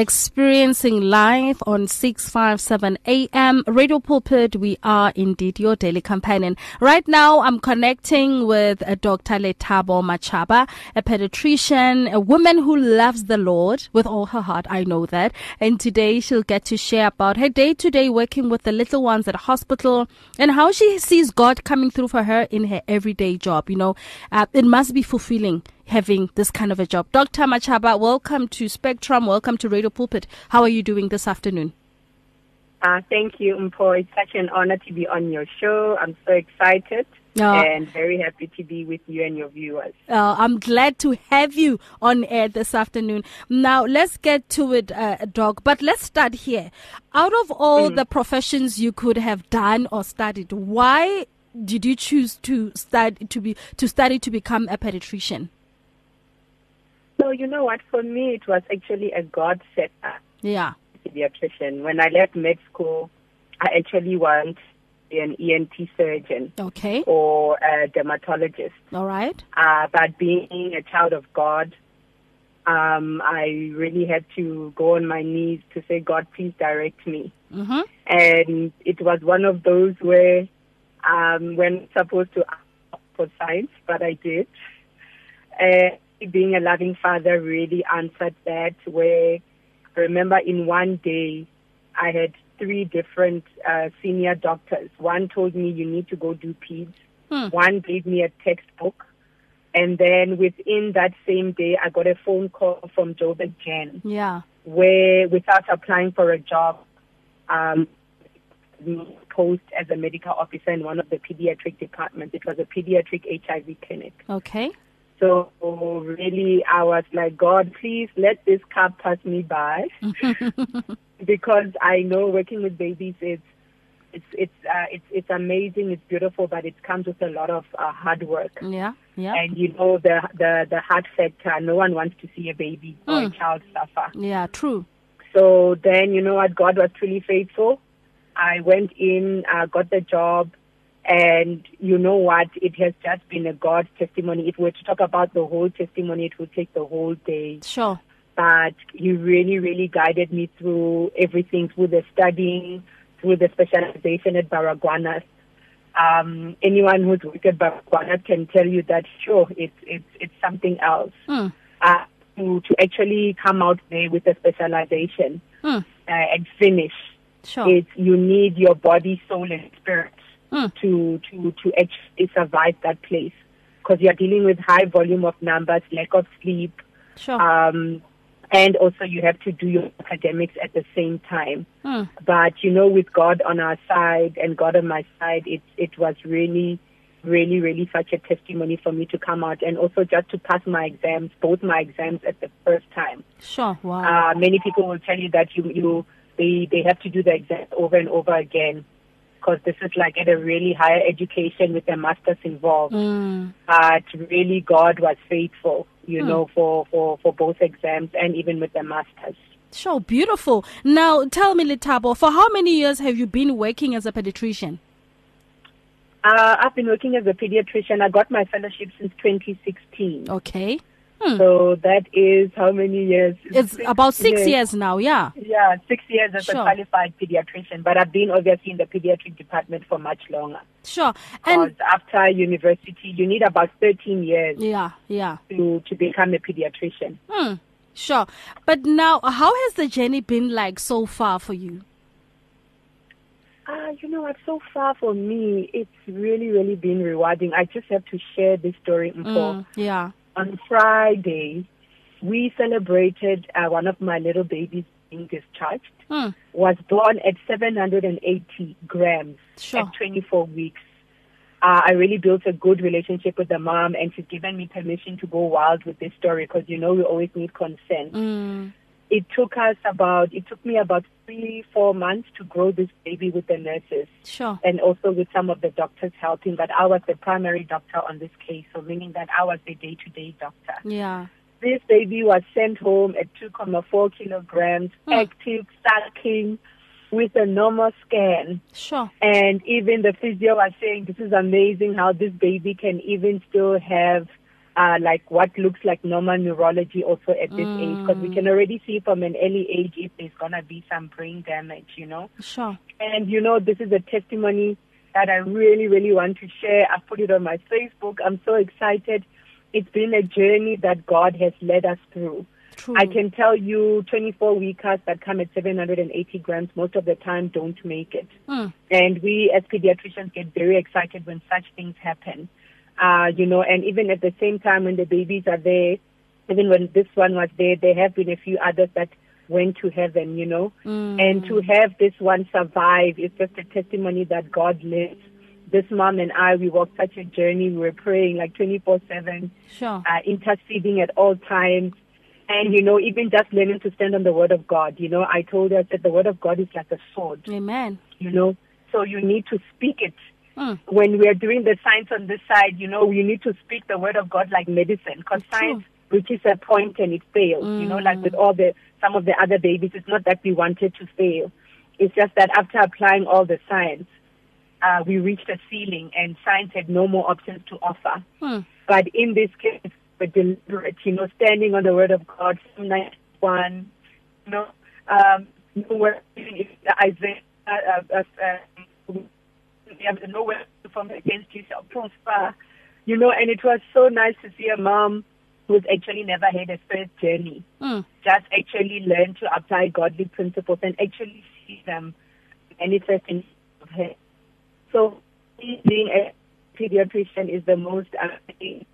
Experiencing life on 657 AM Radio Pulpit. We are indeed your daily companion. Right now, I'm connecting with Dr. Lethabo Machaba, a pediatrician, a woman who loves the Lord with all her heart. I know that. And today she'll get to share about her day to day working with the little ones at hospital and how she sees God coming through for her in her everyday job. You know, uh, it must be fulfilling having this kind of a job. Dr. Machaba, welcome to Spectrum. Welcome to Radio Pulpit. How are you doing this afternoon? Uh, thank you, Mpho. It's such an honor to be on your show. I'm so excited. Uh, and very happy to be with you and your viewers. Uh, I'm glad to have you on air this afternoon. Now, let's get to it, uh, Doc, but let's start here. Out of all mm. the professions you could have done or studied, why did you choose to study to be to study to become a pediatrician? So you know what? For me, it was actually a God set up. Yeah. Pediatrician. When I left med school, I actually want an ENT surgeon. Okay. Or a dermatologist. All right. Uh, but being a child of God, um, I really had to go on my knees to say, God, please direct me. Mm-hmm. And it was one of those where um, when supposed to ask for science, but I did. Uh, being a loving father really answered that where I remember in one day I had three different uh, senior doctors. One told me you need to go do peds. Hmm. One gave me a textbook. And then within that same day, I got a phone call from Joburg Gen. Yeah. Where without applying for a job, um, post as a medical officer in one of the pediatric departments. It was a pediatric HIV clinic. Okay. So really, I was like, God, please let this cup pass me by, because I know working with babies is it's it's uh, it's it's amazing, it's beautiful, but it comes with a lot of uh, hard work. Yeah, yeah. And you know the the the hard factor. No one wants to see a baby mm. or a hmm. child suffer. Yeah, true. So then you know what? God was truly faithful. I went in, uh, got the job, and you know what? It has just been a God testimony. If we were to talk about the whole testimony, it would take the whole day. Sure. But he really, really guided me through everything, through the studying, through the specialization at Baragwanath. Um, anyone who's worked at Baragwanath can tell you that, sure, it's, it's, it's something else. Mm. Uh, to, to actually come out there with a specialization mm. uh, and finish. Sure. It's, you need your body, soul, and spirit mm. to to to actually survive that place because you're dealing with high volume of numbers, lack of sleep, sure. um, and also you have to do your academics at the same time. Mm. But you know, with God on our side and God on my side, it it was really. Really, really such a testimony for me to come out and also just to pass my exams, both my exams at the first time. Sure, wow. Uh, many people will tell you that you, you, they, they have to do the exam over and over again because this is like at a really higher education with a master's involved. Mm. But really, God was faithful, you mm. know, for, for, for both exams and even with the master's. So beautiful. Now, tell me, Lethabo, for how many years have you been working as a pediatrician? Uh, I've been working as a pediatrician. I got my fellowship since 2016. Okay. Hmm. So that is how many years? It's six about six years. years. now, yeah. Yeah, six years as sure. a qualified pediatrician, but I've been obviously in the pediatric department for much longer. Sure. And after university, you need about 13 years. Yeah, yeah. To, to become a pediatrician. Hmm. Sure. But now, how has the journey been like so far for you? Uh, you know what? So far for me, it's really, really been rewarding. I just have to share this story. Mm, yeah on Friday, we celebrated uh, one of my little babies being discharged. Was born at 780 grams sure. at 24 weeks. Uh, I really built a good relationship with the mom, and she's given me permission to go wild with this story because you know we always need consent. Mm. It took us about it took me about three four months to grow this baby with the nurses, sure, and also with some of the doctors helping. But I was the primary doctor on this case, so meaning that I was the day to day doctor. Yeah. This baby was sent home at 2.4 kilograms, hmm. active, sucking. with a normal scan. Sure. And even the physio was saying, this is amazing how this baby can even still have uh, like what looks like normal neurology also at this age. Because we can already see from an early age if there's going to be some brain damage, you know. Sure. And you know, this is a testimony that I really, really want to share. I put it on my Facebook. I'm so excited. It's been a journey that God has led us through. True. I can tell you 24 weekers that come at 780 grams most of the time don't make it. Mm. And we as pediatricians get very excited when such things happen. Uh, you know, and even at the same time when the babies are there, even when this one was there, there have been a few others that went to heaven, you know. Mm. And to have this one survive is just a testimony that God lives. This mom and I, we walked such a journey. We were praying like 24 7, Sure. uh, interceding at all times. And, you know, even just learning to stand on the word of God. You know, I told her that the word of God is like a sword, Amen. you know. So you need to speak it. Mm. When we are doing the science on this side, you know, we need to speak the word of God like medicine. Because science reaches a point and it fails. You know, like with all the, some of the other babies, it's not that we wanted to fail. It's just that after applying all the science, uh, we reached a ceiling and science had no more options to offer. Hmm. But in this case, we're deliberate, you know, standing on the word of God, Psalm 91, you know, um, Isaiah, uh, uh, uh, uh, nowhere from against you shall prosper, you know, and it was so nice to see a mom who's actually never had a first journey, Mm. just actually learn to apply godly principles and actually see them manifest in her. So being a pediatrician is the most amazing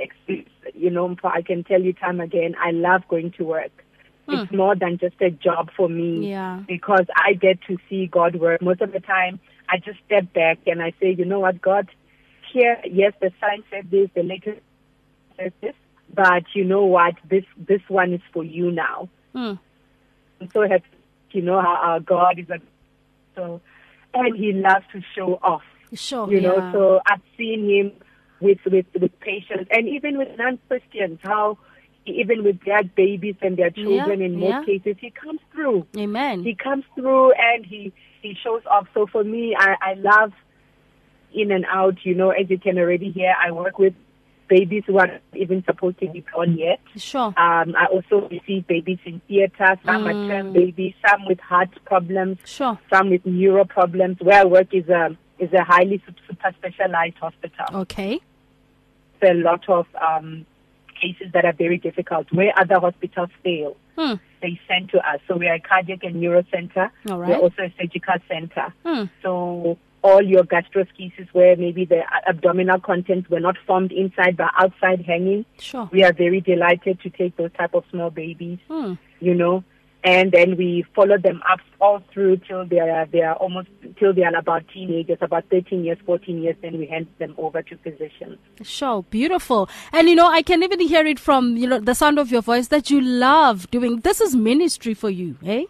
experience. You know, I can tell you time again, I love going to work. It's more than just a job for me Yeah. because I get to see God work. Most of the time, I just step back and I say, you know what, God, here, yes, the sign said this, the latest says this, but you know what, this this one is for you now. Mm. I'm so happy, you know how our God is a so, and He loves to show off. Sure. You know, yeah. so I've seen Him with with with patients, and even with non-Christians, how even with their babies and their children, Yeah, in most yeah. cases, He comes through Amen. he comes through and he he shows up. So for me, I I love in and out. You know, as you can already hear, I work with babies who are even supposed to be born yet. Sure. Um, I also receive babies in theater. Some are term babies, some with heart problems, Sure. some with neuro problems. Where I work is a is a highly super specialized hospital Okay. there a lot of um, cases that are very difficult. Where other hospitals fail, Hmm. they send to us. So we are a cardiac and neuro center. All We're also a surgical center. Hmm. So all your gastroschisis where maybe the abdominal contents were not formed inside but outside hanging, Sure. we are very delighted to take those type of small babies, Hmm. you know, and then we follow them up all through till they are they are almost till they are about teenagers, about 13 years, 14 years, then we hand them over to physicians. Sure, beautiful. And you know, I can even hear it from you know the sound of your voice that you love doing. This is ministry for you, eh?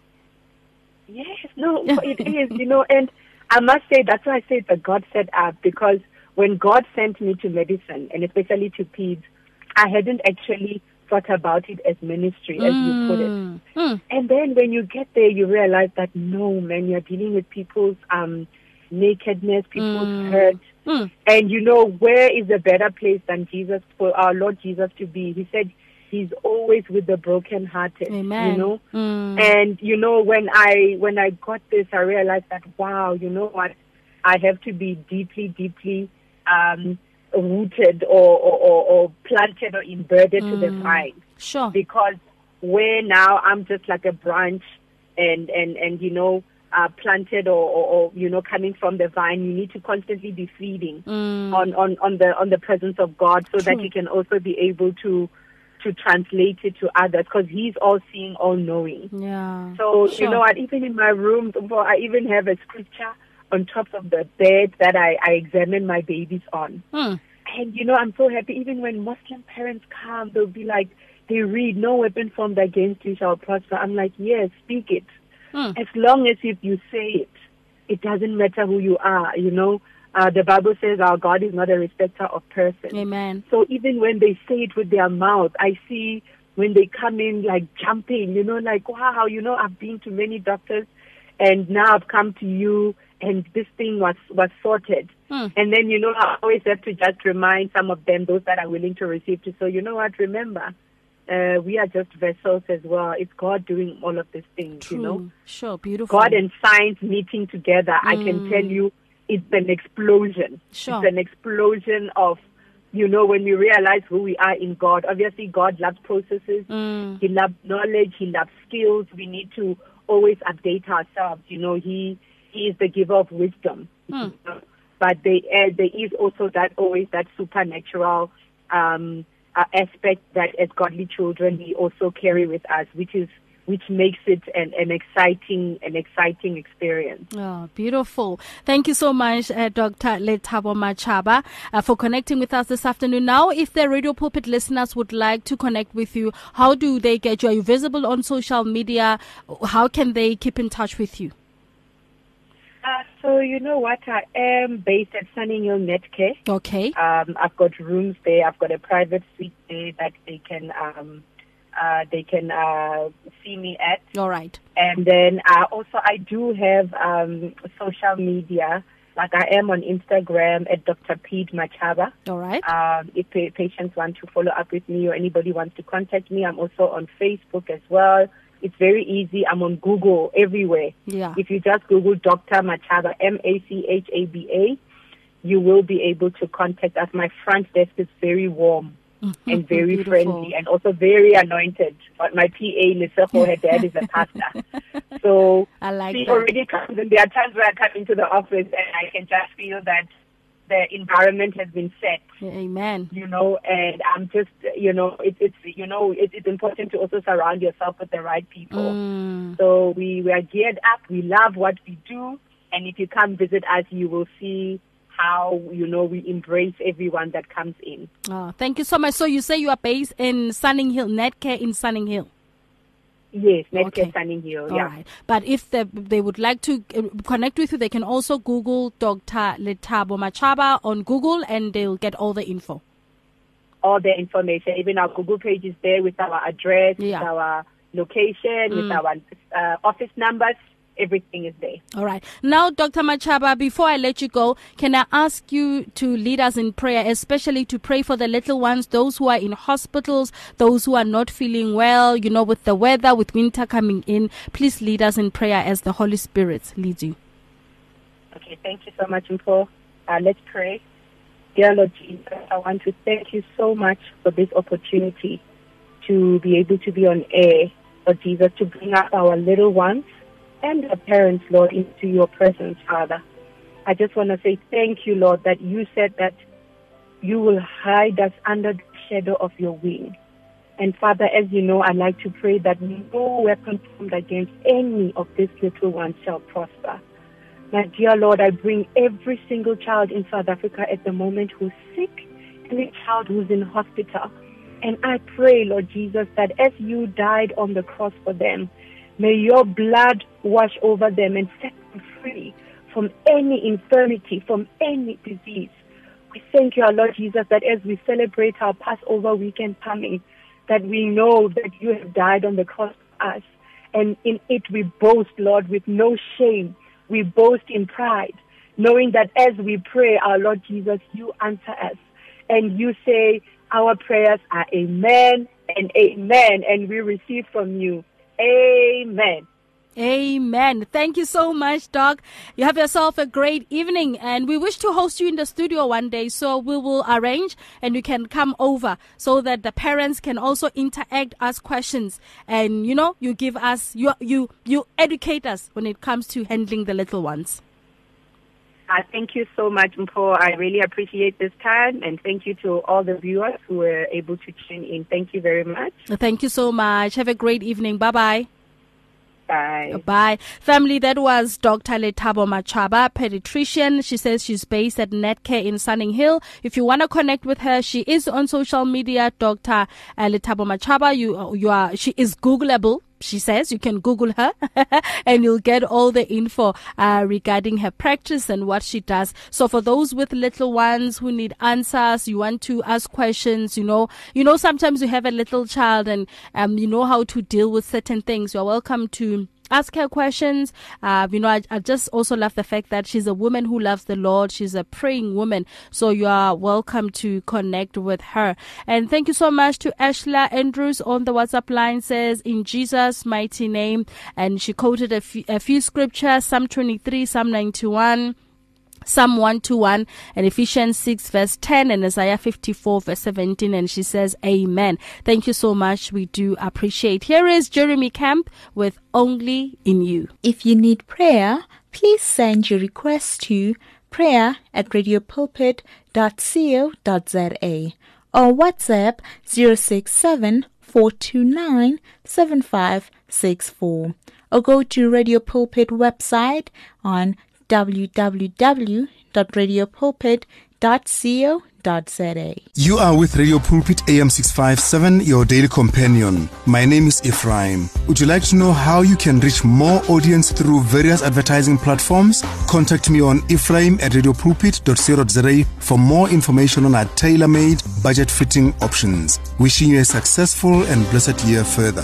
Yes, no, it is, you know, and I must say that's why I say it's a God set up because when God sent me to medicine and especially to peds, I hadn't actually thought about it as ministry as you put it. Mm. Mm. And then when you get there, you realize that no, man, you're dealing with people's um, nakedness, people's Mm. hurt. Mm. And you know, where is a better place than Jesus for our Lord Jesus to be? He said he's always with the brokenhearted. Amen. You know? Mm. And you know, when I when I got this, I realized that wow, you know what? I have to be deeply, deeply um, rooted or, or, or, planted or embedded to the vine Sure. because where now I'm just like a branch and and and you know uh, planted or, or, or you know coming from the vine, you need to constantly be feeding Mm. on, on on the on the presence of God so that you can also be able to to translate it to others because He's all seeing, all knowing. Yeah. So Sure. you know what? Even in my room, well, I even have a scripture on top of the bed that I, I examine my babies on. Mm. And you know, I'm so happy. Even when Muslim parents come, they'll be like, they read, "No weapon formed against you shall prosper." I'm like, yes, speak it. Mm. As long as if you say it, it doesn't matter who you are. You know, uh, the Bible says our God is not a respecter of persons. Amen. So even when they say it with their mouth, I see when they come in like jumping, you know, like wow, you know, I've been to many doctors and now I've come to you and this thing was was sorted. Mm. And then you know I always have to just remind some of them, those that are willing to receive, to so you know what, remember, uh, we are just vessels as well. It's God doing all of these things, True. you know. Sure, beautiful. God and science meeting together. I can Mm. tell you, it's an explosion. Sure. It's an explosion of, you know, when we realize who we are in God. Obviously, God loves processes. Mm. He loves knowledge. He loves skills. We need to always update ourselves. You know, He He is the giver of wisdom. Hmm. But they, uh, there is also that always that supernatural um, uh, aspect that as godly children we also carry with us, which is which makes it an, an exciting an exciting experience. Oh, beautiful. Thank you so much, uh, Dr. Lethabo Machaba, uh, for connecting with us this afternoon. Now, if the Radio Pulpit listeners would like to connect with you, how do they get you? Are you visible on social media? How can they keep in touch with you? So you know what? I am based at Sunning Hill Netcare. Okay. Um, I've got rooms there. I've got a private suite there that they can um, uh, they can uh, see me at. All right. And then uh, also I do have um, social media. Like I am on Instagram at Dr. Pete Machaba. All right. Um, if patients want to follow up with me or anybody wants to contact me, I'm also on Facebook as well. It's very easy. I'm on Google everywhere. Yeah. If you just Google Dr. Machaba, M-A-C-H-A-B-A, you will be able to contact us. My front desk is very warm and very Beautiful. friendly and also very anointed. But my PA, Lisefo, her dad is a pastor. So I like she that. already comes and there are times where I come into the office and I can just feel that the environment has been set Amen. you know, and I'm just, you know, it, it's, you know, it, it's important to also surround yourself with the right people. Mm. So we, we are geared up. We love what we do. And if you come visit us, you will see how, you know, we embrace everyone that comes in. Oh, thank you so much. So you say you are based in Sunning Hill, Netcare in Sunning Hill. Yes, Netcare Okay. Sunning Hill. Yeah. right. But if they, they would like to uh, connect with you, they can also Google Dr. Lethabo Machaba on Google and they'll get all the info. All the information, even our Google page is there with our address, Yeah. with our location, with Mm. our uh, office numbers. Everything is there. All right. Now, Dr. Machaba, before I let you go, can I ask you to lead us in prayer, especially to pray for the little ones, those who are in hospitals, those who are not feeling well, you know, with the weather, with winter coming in. Please lead us in prayer as the Holy Spirit leads you. Okay, thank you so much, Mpho. Uh, let's pray. Dear Lord Jesus, I want to thank you so much for this opportunity to be able to be on air, Lord Jesus, to bring up our little ones and their parents, Lord, into your presence, Father. I just want to say thank you, Lord, that you said that you will hide us under the shadow of your wing. And Father, as you know, I like to pray that no weapon formed against any of these little ones shall prosper. My dear Lord, I bring every single child in South Africa at the moment who's sick, every child who's in hospital. And I pray, Lord Jesus, that as you died on the cross for them, may your blood wash over them and set them free from any infirmity, from any disease. We thank you, our Lord Jesus, that as we celebrate our Passover weekend coming, that we know that you have died on the cross for us. And in it we boast, Lord, with no shame. We boast in pride, knowing that as we pray, our Lord Jesus, you answer us. And you say, our prayers are amen and amen, and we receive from you. Amen. Amen. Thank you so much, Doc. You have yourself a great evening, and we wish to host you in the studio one day. So we will arrange, and you can come over so that the parents can also interact, ask questions, and you know, you give us you you you educate us when it comes to handling the little ones. Uh, thank you so much, Mpho. I really appreciate this time, and thank you to all the viewers who were able to tune in. Thank you very much. Thank you so much. Have a great evening. Bye bye. Bye. Bye. Family, that was Dr. Lethabo Machaba, pediatrician. She says she's based at Netcare in Sunning Hill. If you want to connect with her, she is on social media, Dr. uh, Lethabo Machaba. You, you are, she is Googleable. She says you can Google her and you'll get all the info uh, regarding her practice and what she does. So for those with little ones who need answers, you want to ask questions, you know, you know, sometimes you have a little child and um, you know how to deal with certain things. You're welcome to ask her questions. Uh, you know, I, I just also love the fact that she's a woman who loves the Lord. She's a praying woman. So you are welcome to connect with her. And thank you so much to Ashla Andrews on the WhatsApp line says, in Jesus' mighty name. And she quoted a few, a few scriptures, Psalm 23, Psalm 91. Psalm 121 and Ephesians 6 verse 10 and Isaiah 54 verse 17 and she says amen. Thank you so much. We do appreciate. Here is Jeremy Camp with Only in You. If you need prayer, please send your request to prayer at radiopulpit.co.za or WhatsApp 067 429 7564 or go to Radio Pulpit website on www.radiopulpit.co.za. You are with Radio Pulpit AM 657, your daily companion. My name is Ephraim. Would you like to know how you can reach more audience through various advertising platforms? Contact me on ephraim at radiopulpit.co.za for more information on our tailor-made budget-fitting options. Wishing you a successful and blessed year further.